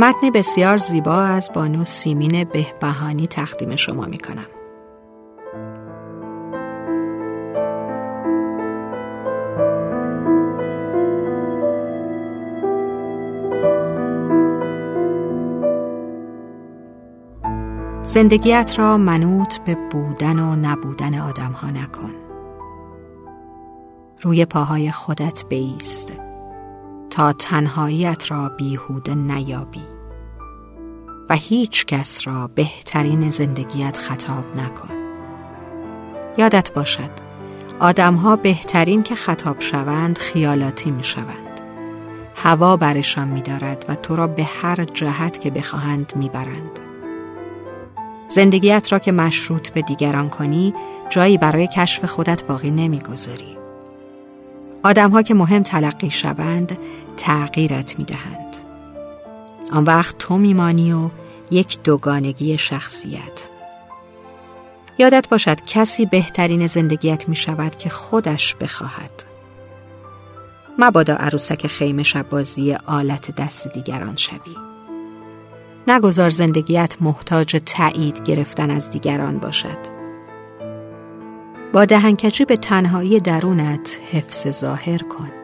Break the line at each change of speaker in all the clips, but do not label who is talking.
متنی بسیار زیبا از بانو سیمین بهبهانی تقدیم شما می کنم. زندگیت را منوط به بودن و نبودن آدم ها نکن روی پاهای خودت بیست تا تنهاییت را بیهوده نیابی و هیچ کس را بهترین زندگیت خطاب نکن یادت باشد آدمها بهترین که خطاب شوند خیالاتی می شوند هوا برشان می دارد و تو را به هر جهت که بخواهند می برند. زندگیت را که مشروط به دیگران کنی جایی برای کشف خودت باقی نمی‌گذاری. آدمها که مهم تلقی شوند تغییرت می‌دهند. آن وقت تو میمانی و یک دوگانگی شخصیت. یادت باشد کسی بهترین زندگیت می شود که خودش بخواهد. مبادا عروسک خیمه شب بازی آلت دست دیگران شوی. نگذار زندگیت محتاج تایید گرفتن از دیگران باشد با دهنکجی به تنهایی درونت حفظ ظاهر کن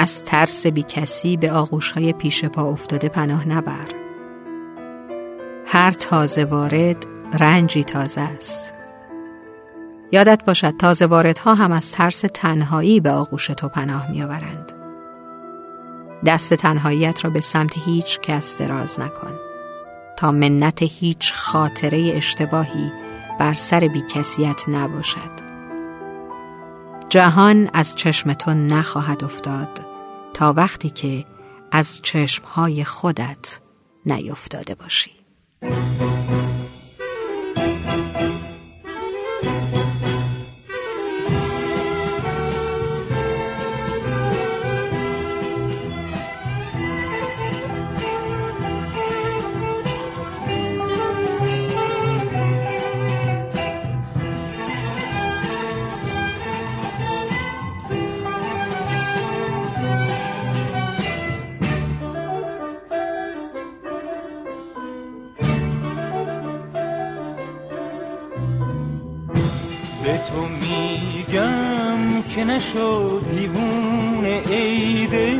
از ترس بی کسی به آغوش های پیش پا افتاده پناه نبر. هر تازه وارد رنجی تازه است. یادت باشد تازه واردها هم از ترس تنهایی به آغوش تو پناه می آورند. دست تنهاییت را به سمت هیچ کس دراز نکن. تا منت هیچ خاطره اشتباهی بر سر بیکسیت نباشد. جهان از چشم تو نخواهد افتاد. تا وقتی که از چشمهای خودت نیفتاده باشی.
که نشد دیوون عیده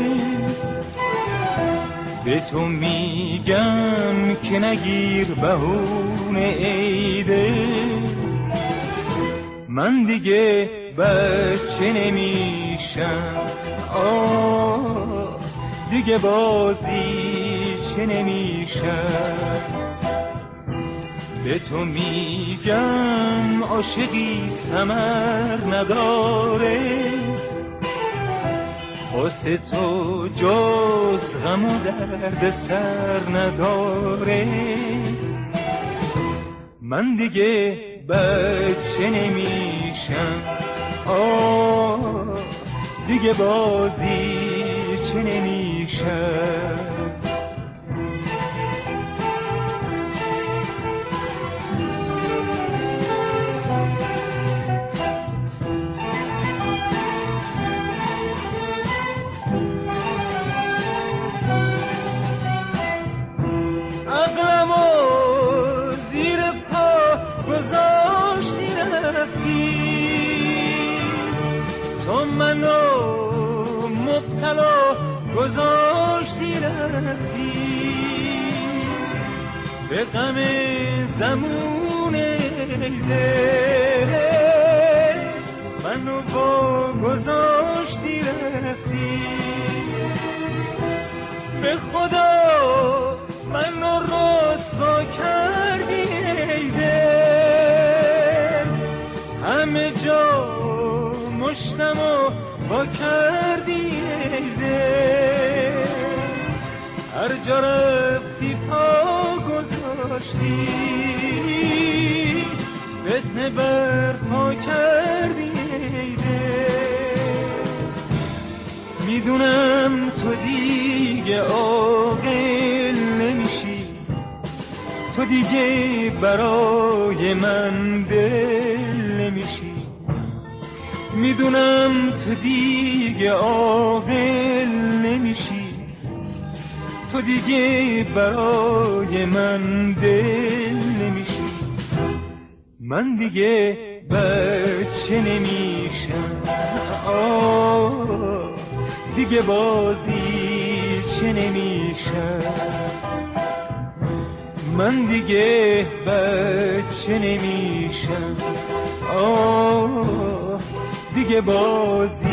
به تو میگم که نگیر بهون عیده من دیگه بچه نمیشم. آه دیگه بازی چه نمیشم. به تو میگم عاشقی سمر نداره. واسه تو جز غم و درد سر نداره. من دیگه بچه نمیشم. آه دیگه بازی چه نمیشم منو مبتلا گذاشتی رفتی به غم زمون ده منو با گذاشتی رفتی به خدا منو رسوا کردی همه جا مشتم با کردی هر جا رفتی پا گذاشتی. فتنه پا کردی می‌دونم تو دیگه عاقل نمیشی. تو دیگه برای من نمیشی می‌دونم تو دیگه عاقل نمیشی. تو دیگه برای من دل نمیشی. من دیگه بچه نمیشم. آه دیگه بازی چه نمیشم. من دیگه بچه نمیشم. آه. دیگه بازی